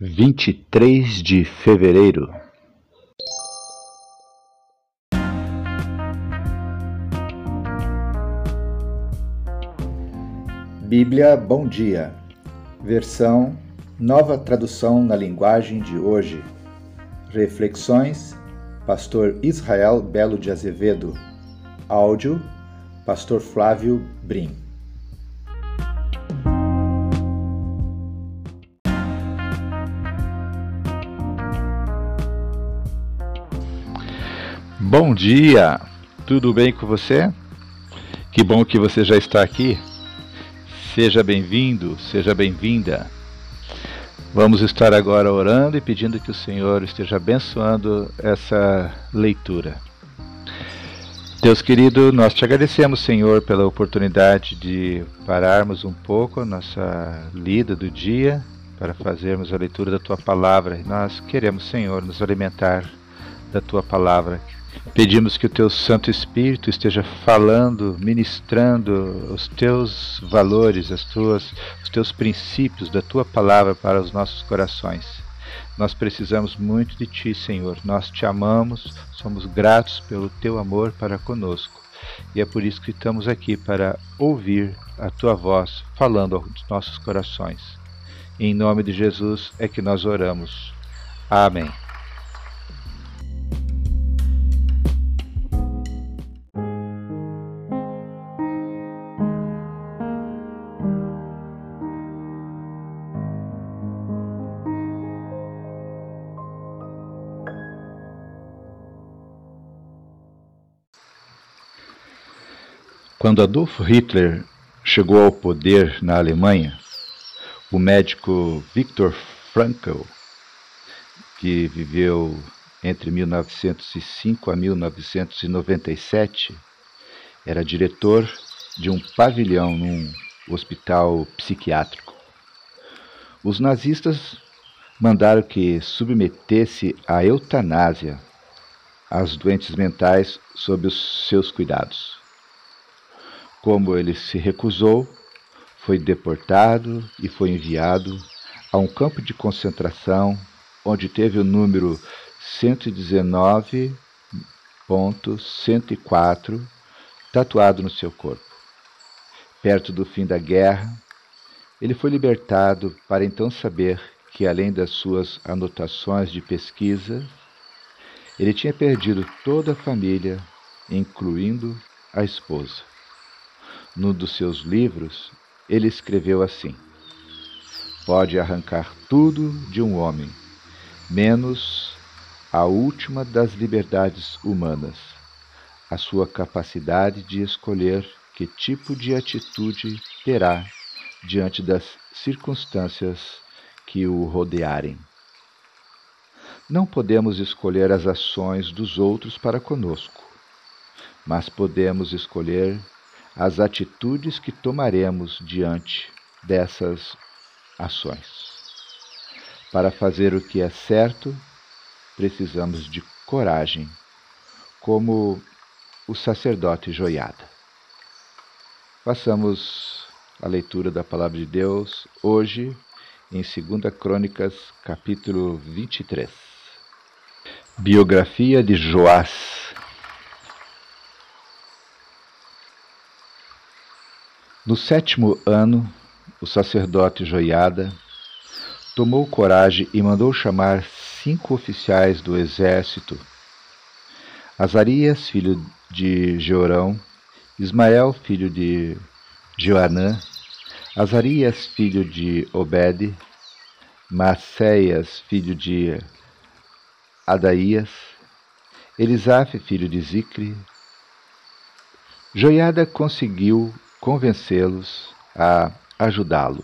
23 de fevereiro. Bíblia Bom Dia, versão Nova Tradução na Linguagem de Hoje. Reflexões, Pastor Israel Belo de Azevedo. Áudio, Pastor Flávio Brim. Bom dia, tudo bem com você? Que bom que você já está aqui. Seja bem-vindo, seja bem-vinda. Vamos estar agora orando e pedindo que o Senhor esteja abençoando essa leitura. Deus querido, nós te agradecemos, Senhor, pela oportunidade de pararmos um pouco a nossa lida do dia para fazermos a leitura da tua palavra. Nós queremos, Senhor, nos alimentar da tua palavra Pedimos que o teu Santo Espírito esteja falando, ministrando os teus valores, as tuas, os teus princípios da tua palavra para os nossos corações. Nós precisamos muito de ti, Senhor. Nós te amamos, somos gratos pelo teu amor para conosco. E é por isso que estamos aqui para ouvir a tua voz falando aos nossos corações. Em nome de Jesus é que nós oramos. Amém. Quando Adolf Hitler chegou ao poder na Alemanha, o médico Viktor Frankl, que viveu entre 1905 a 1997, era diretor de um pavilhão num hospital psiquiátrico. Os nazistas mandaram que submetesse à eutanásia as doentes mentais sob os seus cuidados. Como ele se recusou, foi deportado e foi enviado a um campo de concentração onde teve o número 119.104 tatuado no seu corpo. Perto do fim da guerra, ele foi libertado para então saber que, além das suas anotações de pesquisa, ele tinha perdido toda a família, incluindo a esposa. Num dos seus livros, ele escreveu assim: Pode arrancar tudo de um homem, menos a última das liberdades humanas, a sua capacidade de escolher que tipo de atitude terá diante das circunstâncias que o rodearem. Não podemos escolher as ações dos outros para conosco, mas podemos escolher as atitudes que tomaremos diante dessas ações. Para fazer o que é certo, precisamos de coragem, como o sacerdote Joiada. Passamos a leitura da palavra de Deus hoje em 2 Crônicas, capítulo 23. Biografia de Joás No sétimo ano, o sacerdote Joiada tomou coragem e mandou chamar cinco oficiais do exército: Azarias, filho de Jeorão, Ismael, filho de Joanã, Azarias, filho de Obed, Maceias, filho de Adaías, Elisaf, filho de Zicre. Joiada conseguiu convencê-los a ajudá-lo.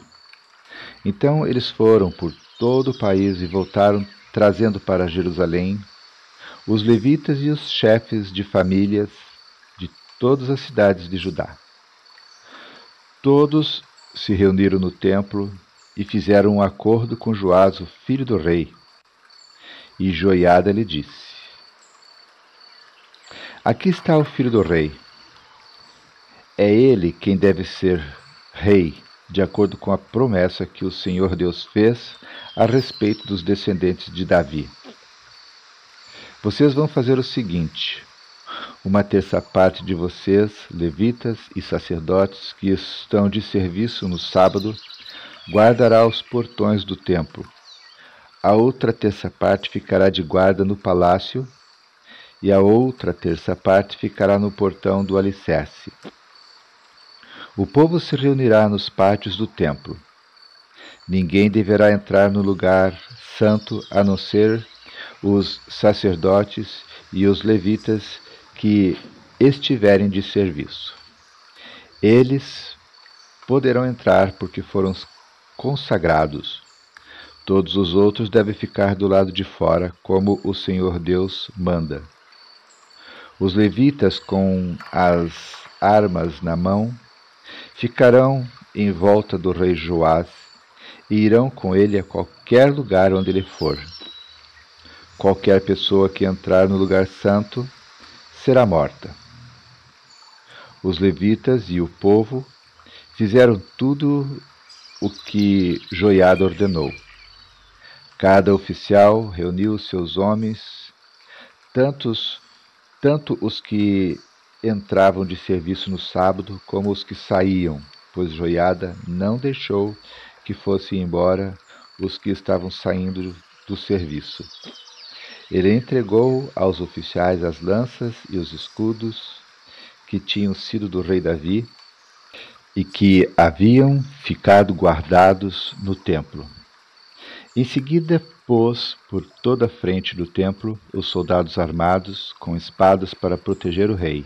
Então eles foram por todo o país e voltaram trazendo para Jerusalém os levitas e os chefes de famílias de todas as cidades de Judá. Todos se reuniram no templo e fizeram um acordo com Joás, o filho do rei. E Joiada lhe disse: Aqui está o filho do rei é ele quem deve ser rei de acordo com a promessa que o Senhor Deus fez a respeito dos descendentes de Davi. Vocês vão fazer o seguinte: uma terça parte de vocês, levitas e sacerdotes que estão de serviço no sábado, guardará os portões do templo. A outra terça parte ficará de guarda no palácio, e a outra terça parte ficará no portão do alicerce. O povo se reunirá nos pátios do templo. Ninguém deverá entrar no lugar santo a não ser os sacerdotes e os levitas que estiverem de serviço. Eles poderão entrar porque foram consagrados. Todos os outros devem ficar do lado de fora, como o Senhor Deus manda. Os levitas, com as armas na mão, ficarão em volta do rei Joás e irão com ele a qualquer lugar onde ele for. Qualquer pessoa que entrar no lugar santo será morta. Os levitas e o povo fizeram tudo o que Joiada ordenou. Cada oficial reuniu seus homens, tantos, tanto os que entravam de serviço no sábado como os que saíam, pois Joiada não deixou que fossem embora os que estavam saindo do serviço. Ele entregou aos oficiais as lanças e os escudos que tinham sido do rei Davi e que haviam ficado guardados no templo. Em seguida, pôs por toda a frente do templo os soldados armados com espadas para proteger o rei.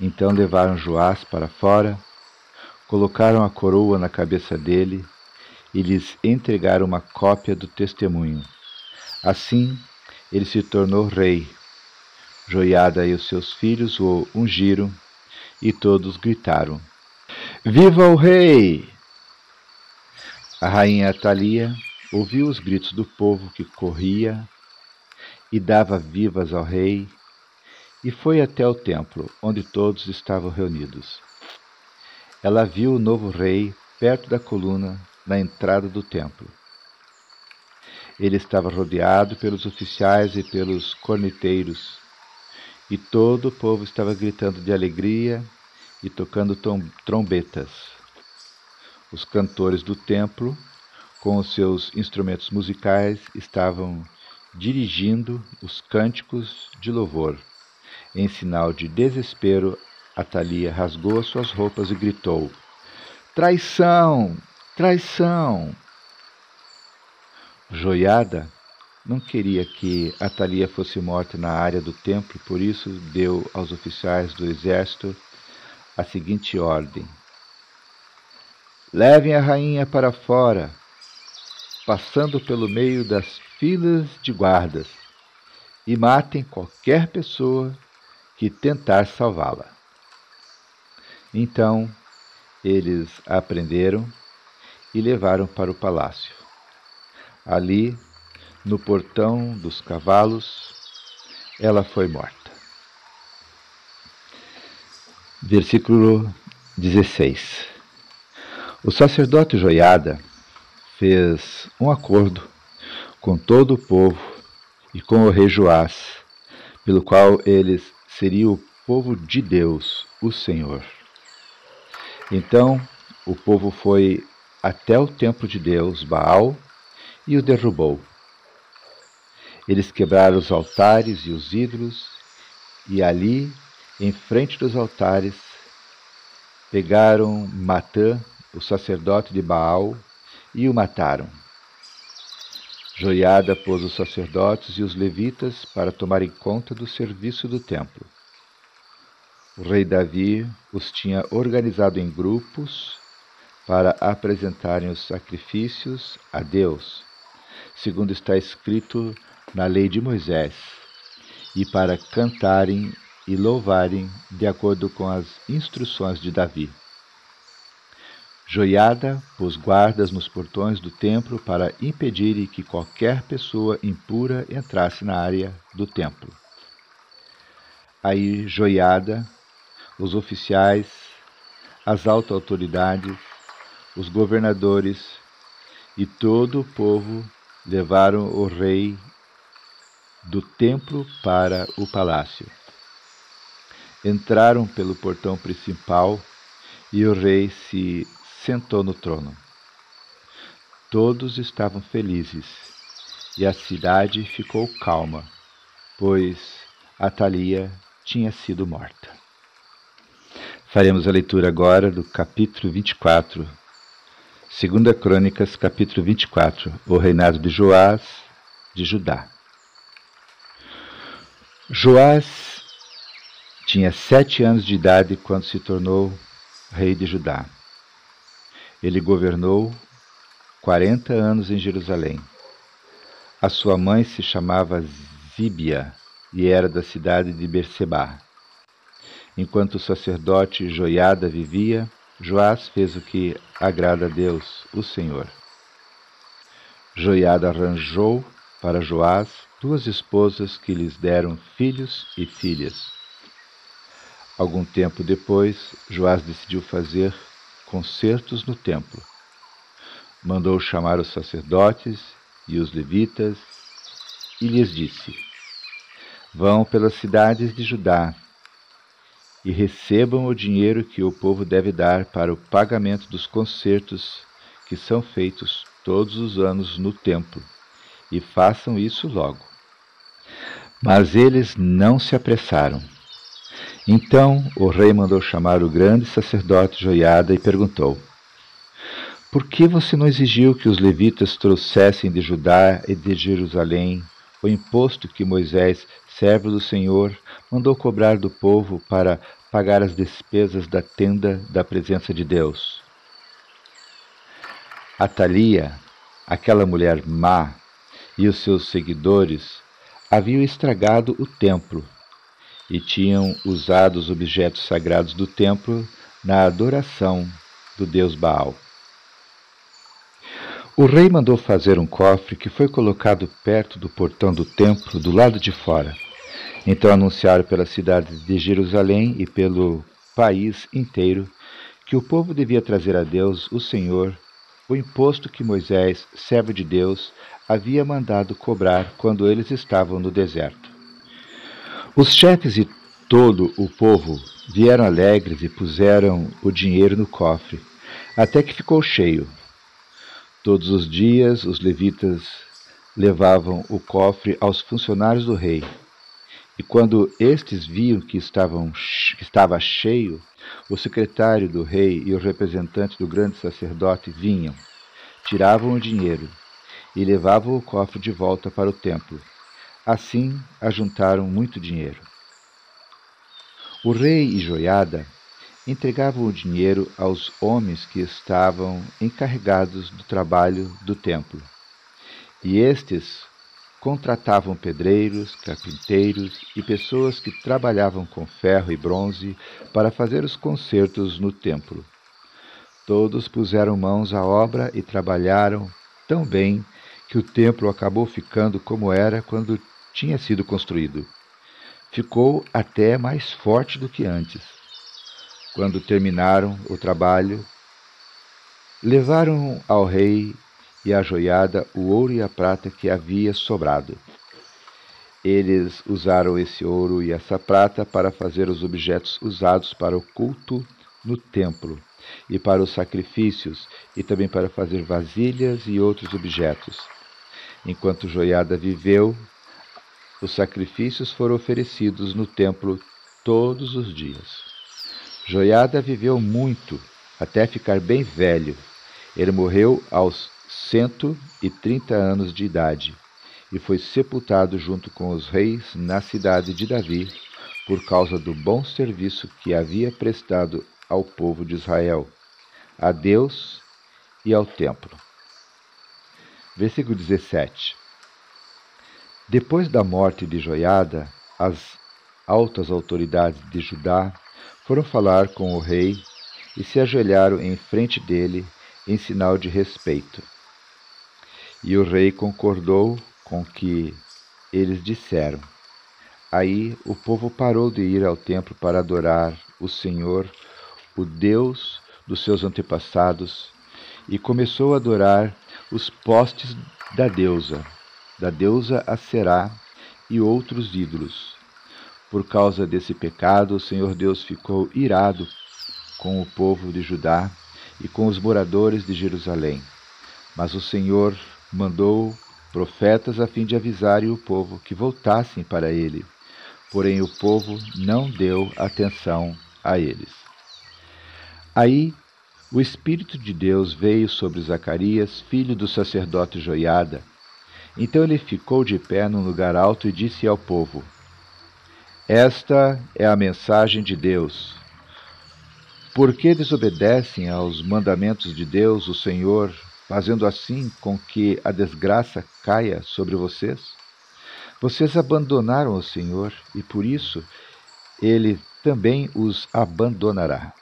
Então levaram Joás para fora, colocaram a coroa na cabeça dele e lhes entregaram uma cópia do testemunho. Assim, ele se tornou rei. Joiada e os seus filhos o ungiram e todos gritaram: Viva o rei! A rainha Atalia ouviu os gritos do povo que corria e dava vivas ao rei e foi até o templo, onde todos estavam reunidos. Ela viu o novo rei perto da coluna na entrada do templo. Ele estava rodeado pelos oficiais e pelos corneteiros, e todo o povo estava gritando de alegria e tocando trombetas. Os cantores do templo, com os seus instrumentos musicais, estavam dirigindo os cânticos de louvor. Em sinal de desespero, Atalia rasgou as suas roupas e gritou: Traição! Traição! Joiada não queria que Atalia fosse morta na área do templo, por isso deu aos oficiais do exército a seguinte ordem: Levem a rainha para fora, passando pelo meio das filas de guardas, e matem qualquer pessoa que tentar salvá-la. Então eles a prenderam e levaram para o palácio. Ali, no portão dos cavalos, ela foi morta. Versículo 16. O sacerdote Joiada fez um acordo com todo o povo e com o rei Joás, pelo qual eles seriam o povo de Deus, o Senhor. Então o povo foi até o templo de Deus, Baal, e o derrubou. Eles quebraram os altares e os ídolos, e ali, em frente dos altares, pegaram Matã, o sacerdote de Baal, e o mataram. Joiada pôs os sacerdotes e os levitas para tomarem conta do serviço do templo. O rei Davi os tinha organizado em grupos para apresentarem os sacrifícios a Deus segundo está escrito na lei de Moisés, e para cantarem e louvarem de acordo com as instruções de Davi. Joiada pôs guardas nos portões do templo para impedirem que qualquer pessoa impura entrasse na área do templo. Aí Joiada, os oficiais, as altas autoridades, os governadores e todo o povo levaram o rei do templo para o palácio. Entraram pelo portão principal e o rei se sentou no trono. Todos estavam felizes e a cidade ficou calma, pois Atalia tinha sido morta. Faremos a leitura agora do capítulo 24, Segunda Crônicas, capítulo 24, o reinado de Joás de Judá. Joás tinha sete anos de idade quando se tornou rei de Judá. Ele governou quarenta anos em Jerusalém. A sua mãe se chamava Zíbia e era da cidade de Berseba. Enquanto o sacerdote Joiada vivia, Joás fez o que agrada a Deus, o Senhor. Joiada arranjou para Joás duas esposas que lhes deram filhos e filhas. Algum tempo depois, Joás decidiu fazer concertos no templo. Mandou chamar os sacerdotes e os levitas e lhes disse: Vão pelas cidades de Judá e recebam o dinheiro que o povo deve dar para o pagamento dos concertos que são feitos todos os anos no templo, e façam isso logo. Mas eles não se apressaram. Então o rei mandou chamar o grande sacerdote Joiada e perguntou: Por que você não exigiu que os levitas trouxessem de Judá e de Jerusalém o imposto que Moisés, servo do Senhor, mandou cobrar do povo para pagar as despesas da tenda da presença de Deus? Atalia, aquela mulher má, e os seus seguidores haviam estragado o templo e tinham usado os objetos sagrados do templo na adoração do deus Baal. O rei mandou fazer um cofre que foi colocado perto do portão do templo, do lado de fora. Então anunciaram pela cidade de Jerusalém e pelo país inteiro que o povo devia trazer a Deus, o Senhor, o imposto que Moisés, servo de Deus, havia mandado cobrar quando eles estavam no deserto. Os chefes e todo o povo vieram alegres e puseram o dinheiro no cofre, até que ficou cheio. Todos os dias os levitas levavam o cofre aos funcionários do rei. E quando estes viam que, estavam, que estava cheio, o secretário do rei e o representante do grande sacerdote vinham, tiravam o dinheiro e levavam o cofre de volta para o templo. Assim ajuntaram muito dinheiro. O rei e Joiada entregavam o dinheiro aos homens que estavam encarregados do trabalho do templo. E estes contratavam pedreiros, carpinteiros e pessoas que trabalhavam com ferro e bronze para fazer os concertos no templo. Todos puseram mãos à obra e trabalharam tão bem que o templo acabou ficando como era quando tinha sido construído. Ficou até mais forte do que antes. Quando terminaram o trabalho, levaram ao rei e à joiada o ouro e a prata que havia sobrado. Eles usaram esse ouro e essa prata para fazer os objetos usados para o culto no templo e para os sacrifícios e também para fazer vasilhas e outros objetos. Enquanto Joiada viveu, os sacrifícios foram oferecidos no templo todos os dias. Joiada viveu muito, até ficar bem velho. Ele morreu aos cento e trinta anos de idade e foi sepultado junto com os reis na cidade de Davi, por causa do bom serviço que havia prestado ao povo de Israel, a Deus e ao templo. Versículo 17. Depois da morte de Joiada, as altas autoridades de Judá foram falar com o rei e se ajoelharam em frente dele em sinal de respeito. E o rei concordou com o que eles disseram. Aí o povo parou de ir ao templo para adorar o Senhor, o Deus dos seus antepassados, e começou a adorar os postes da deusa, da deusa Aserá e outros ídolos. Por causa desse pecado, o Senhor Deus ficou irado com o povo de Judá e com os moradores de Jerusalém. Mas o Senhor mandou profetas a fim de avisarem o povo que voltassem para ele. Porém, o povo não deu atenção a eles. Aí o Espírito de Deus veio sobre Zacarias, filho do sacerdote Joiada. Então ele ficou de pé num lugar alto e disse ao povo: Esta é a mensagem de Deus. Por que desobedecem aos mandamentos de Deus, o Senhor, fazendo assim com que a desgraça caia sobre vocês? Vocês abandonaram o Senhor e por isso ele também os abandonará.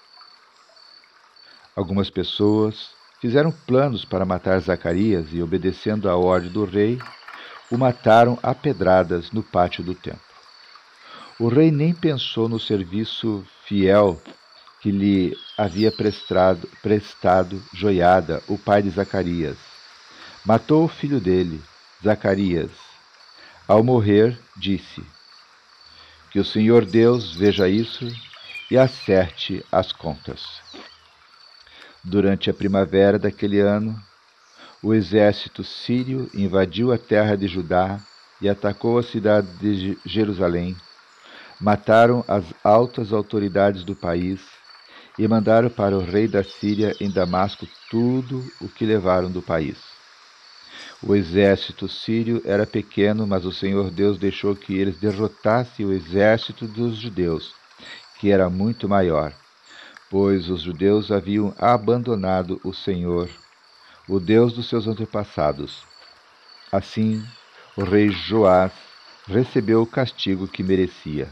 Algumas pessoas fizeram planos para matar Zacarias e, obedecendo à ordem do rei, o mataram a pedradas no pátio do templo. O rei nem pensou no serviço fiel que lhe havia prestado, prestado Joiada, o pai de Zacarias. Matou o filho dele, Zacarias. Ao morrer, disse: Que o Senhor Deus veja isso e acerte as contas. Durante a primavera daquele ano, o exército sírio invadiu a terra de Judá e atacou a cidade de Jerusalém. Mataram as altas autoridades do país e mandaram para o rei da Síria em Damasco tudo o que levaram do país. O exército sírio era pequeno, mas o Senhor Deus deixou que eles derrotassem o exército dos judeus, que era muito maior, pois os judeus haviam abandonado o Senhor, o Deus dos seus antepassados. Assim, o rei Joás recebeu o castigo que merecia.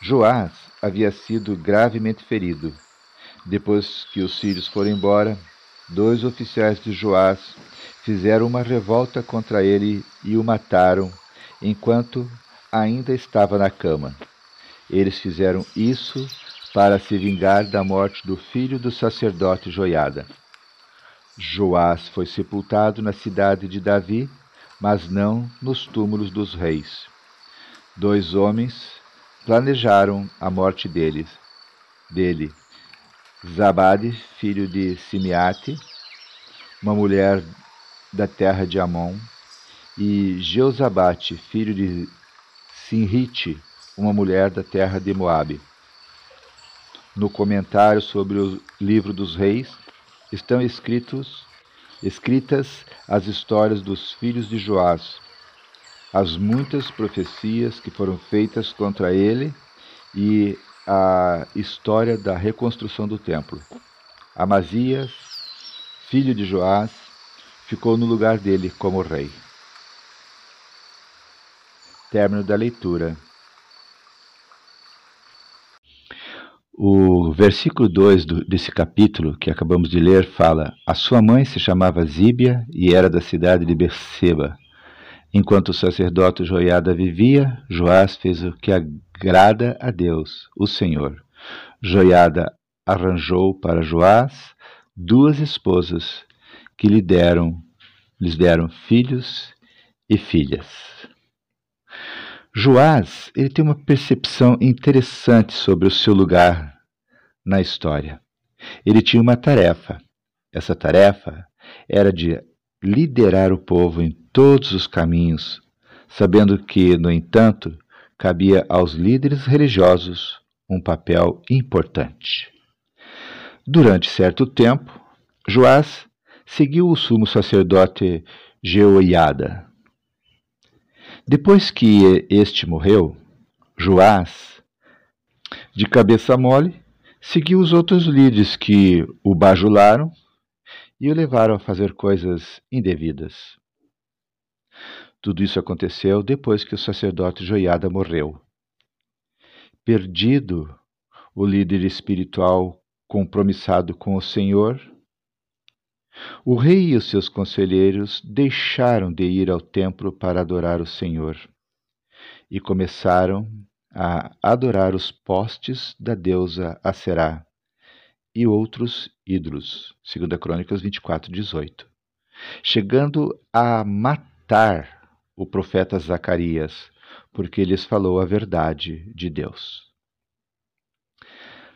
Joás havia sido gravemente ferido depois que os sírios foram embora, dois oficiais de Joás fizeram uma revolta contra ele e o mataram enquanto ainda estava na cama. Eles fizeram isso para se vingar da morte do filho do sacerdote Joiada. Joás foi sepultado na cidade de Davi, mas não nos túmulos dos reis. Dois homens planejaram a morte deles, dele Zabade, filho de Simeate, uma mulher da terra de Amon, e Jeozabate, filho de Sinrite, uma mulher da terra de Moabe. No comentário sobre o livro dos reis estão escritos escritas as histórias dos filhos de Joás, as muitas profecias que foram feitas contra ele e a história da reconstrução do templo. Amazias, filho de Joás, ficou no lugar dele como rei. Término da leitura. O versículo 2 desse capítulo que acabamos de ler fala: A sua mãe se chamava Zíbia e era da cidade de Berseba. Enquanto o sacerdote Joiada vivia, Joás fez o que agrada a Deus, o Senhor. Joiada arranjou para Joás duas esposas que lhe deram, lhes deram filhos e filhas. Joás ele tem uma percepção interessante sobre o seu lugar na história. Ele tinha uma tarefa. Essa tarefa era de liderar o povo em todos os caminhos, sabendo que, no entanto, cabia aos líderes religiosos um papel importante. Durante certo tempo, Joás seguiu o sumo sacerdote Jeoiada. Depois que este morreu, Joás, de cabeça mole, seguiu os outros líderes que o bajularam e o levaram a fazer coisas indevidas. Tudo isso aconteceu depois que o sacerdote Joiada morreu. Perdido o líder espiritual compromissado com o Senhor, o rei e os seus conselheiros deixaram de ir ao templo para adorar o Senhor e começaram a adorar os postes da deusa Aserá e outros ídolos, segundo a Crônicas 24, 18, chegando a matar o profeta Zacarias, porque lhes falou a verdade de Deus.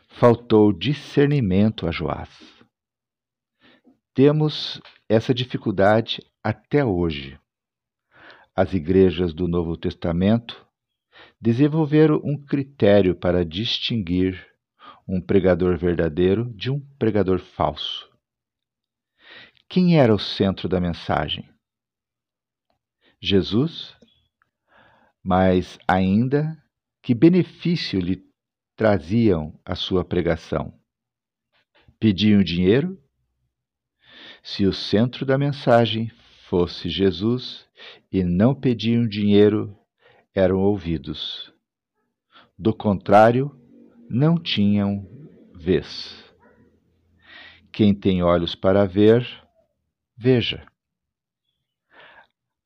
Faltou discernimento a Joás. Temos essa dificuldade até hoje. As igrejas do Novo Testamento desenvolveram um critério para distinguir um pregador verdadeiro de um pregador falso. Quem era o centro da mensagem? Jesus? Mas ainda, que benefício lhe traziam a sua pregação? Pediam dinheiro? Se o centro da mensagem fosse Jesus e não pediam dinheiro, eram ouvidos. Do contrário, não tinham vez. Quem tem olhos para ver, veja.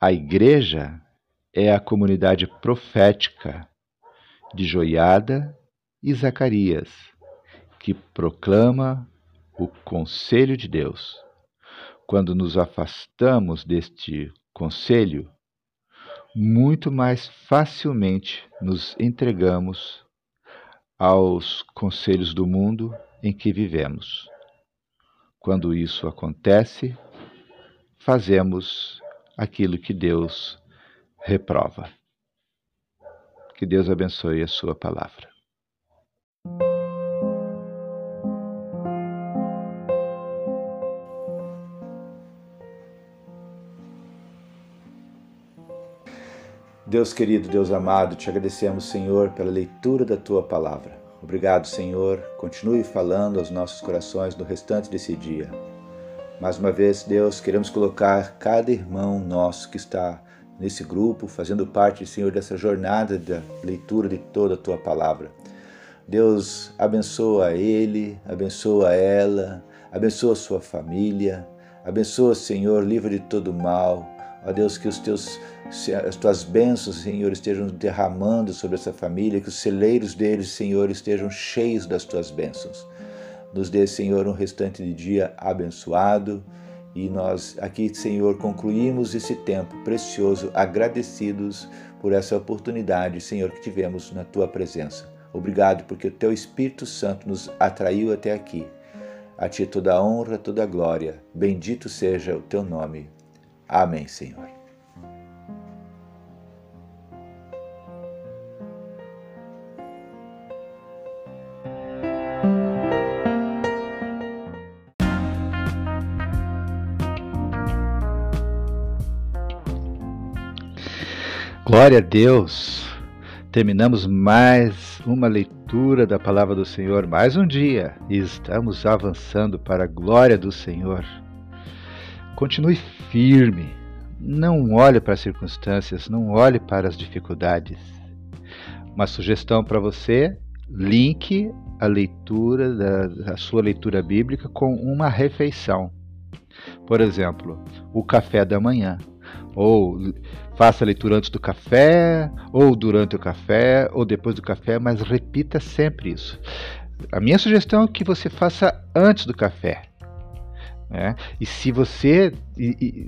A igreja é a comunidade profética de Joiada e Zacarias, que proclama o conselho de Deus. Quando nos afastamos deste conselho, muito mais facilmente nos entregamos aos conselhos do mundo em que vivemos. Quando isso acontece, fazemos aquilo que Deus reprova. Que Deus abençoe a Sua palavra. Deus querido, Deus amado, te agradecemos, Senhor, pela leitura da tua palavra. Obrigado, Senhor. Continue falando aos nossos corações no restante desse dia. Mais uma vez, Deus, queremos colocar cada irmão nosso que está nesse grupo, fazendo parte, Senhor, dessa jornada da leitura de toda a tua palavra. Deus abençoa ele, abençoa ela, abençoa sua família, abençoa, Senhor, livra de todo mal. Ó Deus, que os teus as tuas bênçãos, Senhor, estejam derramando sobre essa família, que os celeiros deles, Senhor, estejam cheios das tuas bênçãos. Nos dê, Senhor, um restante de dia abençoado e nós aqui, Senhor, concluímos esse tempo precioso, agradecidos por essa oportunidade, Senhor, que tivemos na tua presença. Obrigado porque o teu Espírito Santo nos atraiu até aqui. A ti toda a honra, toda a glória. Bendito seja o teu nome. Amém, Senhor. Glória a Deus! Terminamos mais uma leitura da palavra do Senhor, mais um dia, e estamos avançando para a glória do Senhor. Continue firme, não olhe para as circunstâncias, não olhe para as dificuldades. Uma sugestão para você: link a leitura da, a sua leitura bíblica com uma refeição. Por exemplo, o café da manhã ou faça a leitura antes do café, ou durante o café, ou depois do café, mas repita sempre isso. A minha sugestão é que você faça antes do café. Né? E se você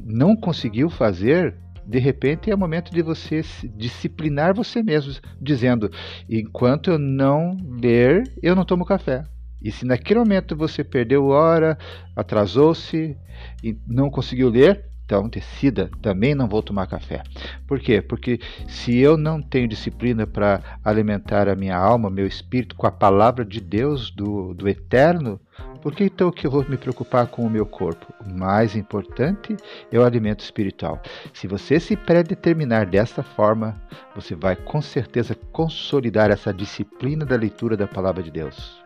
não conseguiu fazer, de repente é momento de você disciplinar você mesmo, dizendo: enquanto eu não ler, eu não tomo café. E se naquele momento você perdeu hora, atrasou-se e não conseguiu ler, então decida, também não vou tomar café. Por quê? Porque se eu não tenho disciplina para alimentar a minha alma, meu espírito com a palavra de Deus, do, do eterno, por que então que eu vou me preocupar com o meu corpo? O mais importante é o alimento espiritual. Se você se predeterminar dessa forma, você vai com certeza consolidar essa disciplina da leitura da palavra de Deus.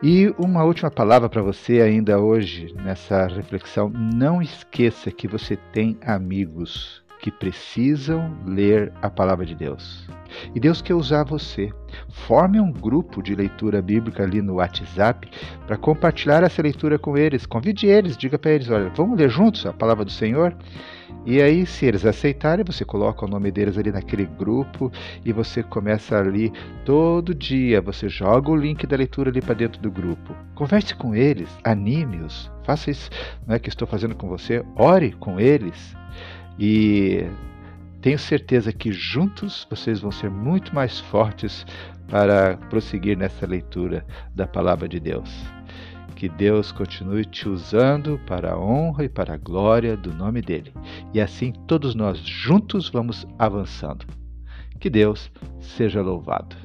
E uma última palavra para você ainda hoje nessa reflexão. Não esqueça que você tem amigos que precisam ler a palavra de Deus. E Deus quer usar você. Forme um grupo de leitura bíblica ali no WhatsApp para compartilhar essa leitura com eles. Convide eles, diga para eles: olha, vamos ler juntos a palavra do Senhor? E aí, se eles aceitarem, você coloca o nome deles ali naquele grupo e você começa ali todo dia. Você joga o link da leitura ali para dentro do grupo. Converse com eles, anime-os. Faça isso, não é que estou fazendo com você. Ore com eles. E tenho certeza que juntos vocês vão ser muito mais fortes para prosseguir nessa leitura da palavra de Deus. Que Deus continue te usando para a honra e para a glória do nome dele. E assim todos nós juntos vamos avançando. Que Deus seja louvado.